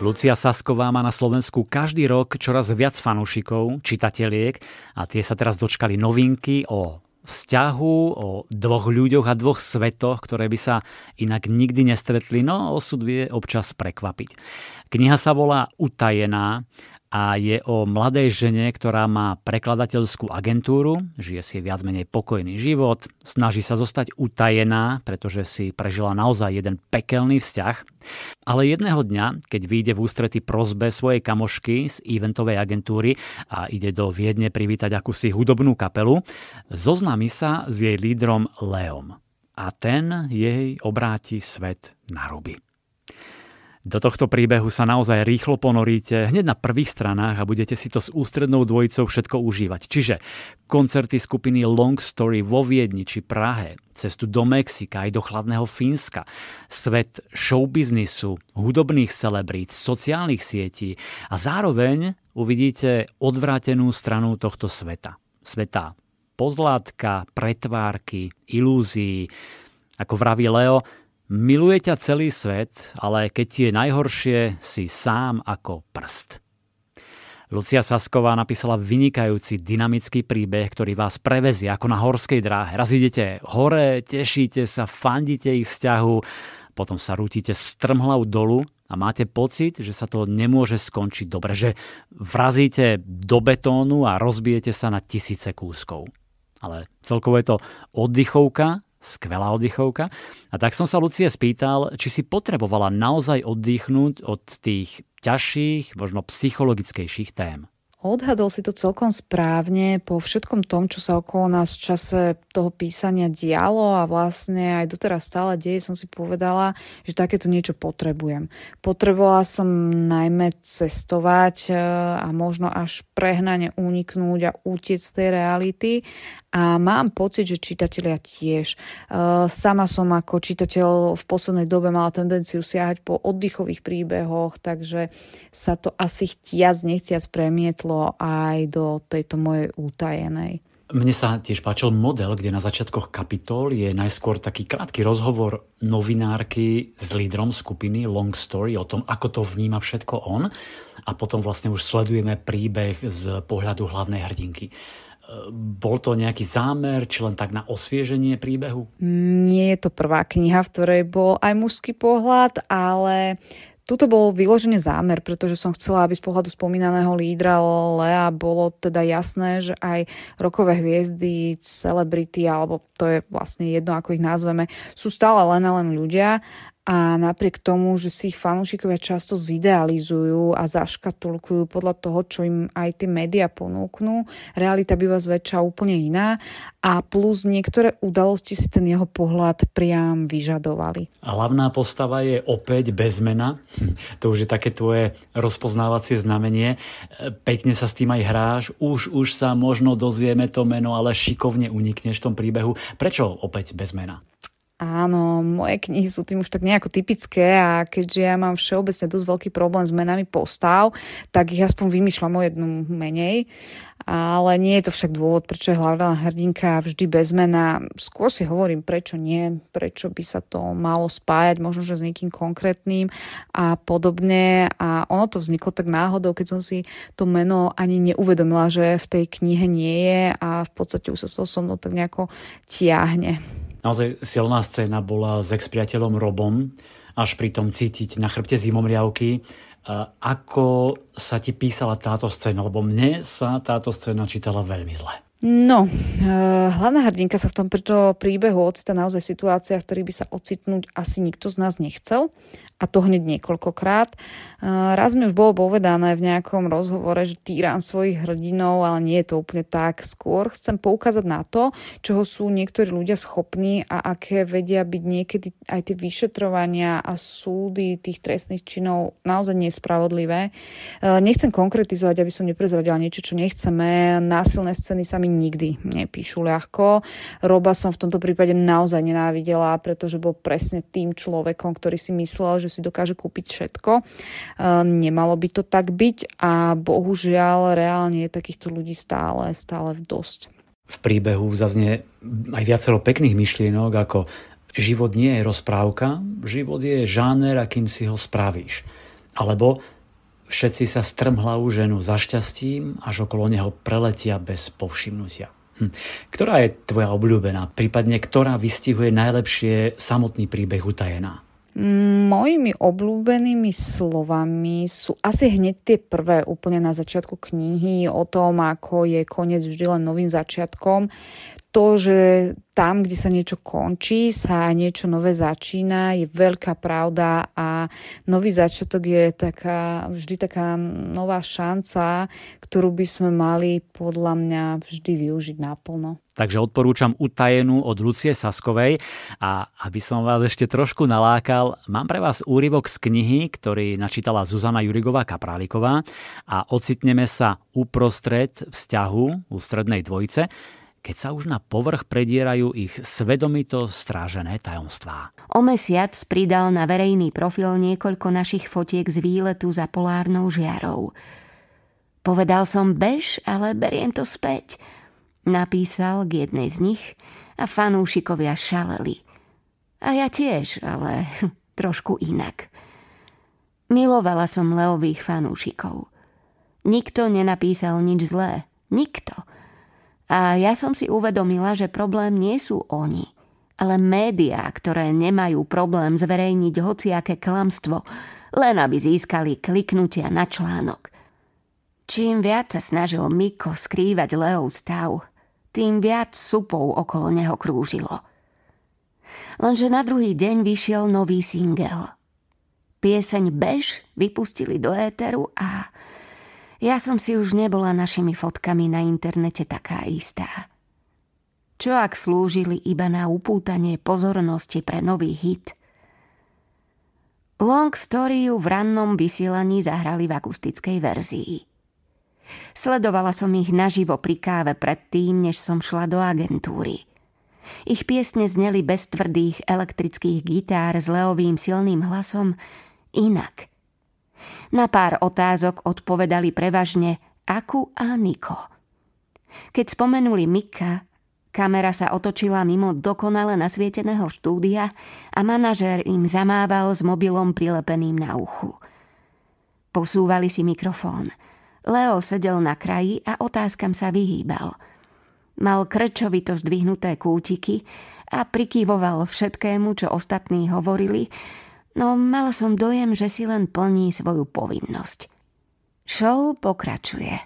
Lucia Sasková má na Slovensku každý rok čoraz viac fanúšikov, čitateliek a tie sa teraz dočkali novinky o vzťahu, o dvoch ľuďoch a dvoch svetoch, ktoré by sa inak nikdy nestretli, no osud vie občas prekvapiť. Kniha sa volá Utajená a je o mladej žene, ktorá má prekladateľskú agentúru, žije si viac menej pokojný život, snaží sa zostať utajená, pretože si prežila naozaj jeden pekelný vzťah. Ale jedného dňa, keď vyjde v ústrety prozbe svojej kamošky z eventovej agentúry a ide do Viedne privítať akúsi hudobnú kapelu, zoznámi sa s jej lídrom Leom. A ten jej obráti svet na ruby. Do tohto príbehu sa naozaj rýchlo ponoríte hneď na prvých stranách a budete si to s ústrednou dvojicou všetko užívať. Čiže koncerty skupiny Long Story vo Viedni či Prahe, cestu do Mexika aj do chladného Fínska, svet showbiznisu, hudobných celebrít, sociálnych sietí a zároveň uvidíte odvrátenú stranu tohto sveta. Sveta pozlátka, pretvárky, ilúzií. Ako vraví Leo, Miluje ťa celý svet, ale keď ti je najhoršie, si sám ako prst. Lucia Sasková napísala vynikajúci dynamický príbeh, ktorý vás prevezie ako na horskej dráhe. Raz idete hore, tešíte sa, fandíte ich vzťahu, potom sa rútite strmhlav dolu a máte pocit, že sa to nemôže skončiť dobre, že vrazíte do betónu a rozbijete sa na tisíce kúskov. Ale celkovo je to oddychovka, skvelá oddychovka. A tak som sa Lucie spýtal, či si potrebovala naozaj oddychnúť od tých ťažších, možno psychologickejších tém. Odhadol si to celkom správne po všetkom tom, čo sa okolo nás v čase toho písania dialo a vlastne aj doteraz stále deje, som si povedala, že takéto niečo potrebujem. Potrebovala som najmä cestovať e, a možno až prehnane uniknúť a utiec z tej reality a mám pocit, že čitatelia tiež. Uh, sama som ako čitateľ v poslednej dobe mala tendenciu siahať po oddychových príbehoch, takže sa to asi chtiac, nechtiac premietlo aj do tejto mojej útajenej. Mne sa tiež páčil model, kde na začiatkoch kapitol je najskôr taký krátky rozhovor novinárky s lídrom skupiny Long Story o tom, ako to vníma všetko on a potom vlastne už sledujeme príbeh z pohľadu hlavnej hrdinky. Bol to nejaký zámer, či len tak na osvieženie príbehu? Nie je to prvá kniha, v ktorej bol aj mužský pohľad, ale Tuto bol vyložený zámer, pretože som chcela, aby z pohľadu spomínaného lídra Lea bolo teda jasné, že aj rokové hviezdy, celebrity, alebo to je vlastne jedno, ako ich nazveme, sú stále len a len ľudia a napriek tomu, že si ich fanúšikovia často zidealizujú a zaškatulkujú podľa toho, čo im aj tie médiá ponúknú, realita býva zväčša úplne iná a plus niektoré udalosti si ten jeho pohľad priam vyžadovali. Hlavná postava je opäť bez mena. To už je také tvoje rozpoznávacie znamenie. Pekne sa s tým aj hráš. Už, už sa možno dozvieme to meno, ale šikovne unikneš v tom príbehu. Prečo opäť bez mena? Áno, moje knihy sú tým už tak nejako typické a keďže ja mám všeobecne dosť veľký problém s menami postav, tak ich aspoň vymýšľam o jednu menej. Ale nie je to však dôvod, prečo je hlavná hrdinka vždy bez mena. Skôr si hovorím, prečo nie, prečo by sa to malo spájať, možno že s niekým konkrétnym a podobne. A ono to vzniklo tak náhodou, keď som si to meno ani neuvedomila, že v tej knihe nie je a v podstate už sa to so mnou tak nejako tiahne. Naozaj silná scéna bola s ex-priateľom Robom, až pri tom cítiť na chrbte zimomriavky. Ako sa ti písala táto scéna? Lebo mne sa táto scéna čítala veľmi zle. No, uh, hlavná hrdinka sa v tomto príbehu ocita naozaj v situáciách, v ktorých by sa ocitnúť asi nikto z nás nechcel a to hneď niekoľkokrát. Raz mi už bolo povedané v nejakom rozhovore, že týram svojich hrdinov, ale nie je to úplne tak. Skôr chcem poukázať na to, čoho sú niektorí ľudia schopní a aké vedia byť niekedy aj tie vyšetrovania a súdy tých trestných činov naozaj nespravodlivé. Nechcem konkretizovať, aby som neprezradila niečo, čo nechceme. Násilné scény sa mi nikdy nepíšu ľahko. Roba som v tomto prípade naozaj nenávidela, pretože bol presne tým človekom, ktorý si myslel, že si dokáže kúpiť všetko. E, nemalo by to tak byť a bohužiaľ reálne je takýchto ľudí stále, stále dosť. V príbehu zaznie aj viacero pekných myšlienok, ako život nie je rozprávka, život je žáner, akým si ho spravíš. Alebo všetci sa strmhlavu ženu za šťastím, až okolo neho preletia bez povšimnutia. Hm. Ktorá je tvoja obľúbená, prípadne ktorá vystihuje najlepšie samotný príbeh utajená? Mojimi obľúbenými slovami sú asi hneď tie prvé úplne na začiatku knihy o tom, ako je koniec vždy len novým začiatkom to, že tam, kde sa niečo končí, sa niečo nové začína, je veľká pravda a nový začiatok je taká, vždy taká nová šanca, ktorú by sme mali podľa mňa vždy využiť naplno. Takže odporúčam utajenú od Lucie Saskovej. A aby som vás ešte trošku nalákal, mám pre vás úryvok z knihy, ktorý načítala Zuzana Jurigová Kapráliková. A ocitneme sa uprostred vzťahu ústrednej dvojice, keď sa už na povrch predierajú ich svedomito strážené tajomstvá. O mesiac pridal na verejný profil niekoľko našich fotiek z výletu za polárnou žiarou. Povedal som bež, ale beriem to späť. Napísal k jednej z nich a fanúšikovia šaleli. A ja tiež, ale trošku inak. Milovala som Leových fanúšikov. Nikto nenapísal nič zlé. Nikto. A ja som si uvedomila, že problém nie sú oni, ale médiá, ktoré nemajú problém zverejniť hociaké klamstvo, len aby získali kliknutia na článok. Čím viac sa snažil Miko skrývať Leov stav, tým viac supov okolo neho krúžilo. Lenže na druhý deň vyšiel nový singel. Pieseň Bež vypustili do éteru a ja som si už nebola našimi fotkami na internete taká istá. Čo ak slúžili iba na upútanie pozornosti pre nový hit? Long Storyu v rannom vysielaní zahrali v akustickej verzii. Sledovala som ich naživo pri káve predtým, než som šla do agentúry. Ich piesne zneli bez tvrdých elektrických gitár s Leovým silným hlasom inak – na pár otázok odpovedali prevažne Aku a Niko. Keď spomenuli Mika, kamera sa otočila mimo dokonale nasvieteného štúdia a manažér im zamával s mobilom prilepeným na uchu. Posúvali si mikrofón. Leo sedel na kraji a otázkam sa vyhýbal. Mal krčovito zdvihnuté kútiky a prikývoval všetkému, čo ostatní hovorili, no mala som dojem, že si len plní svoju povinnosť. Show pokračuje.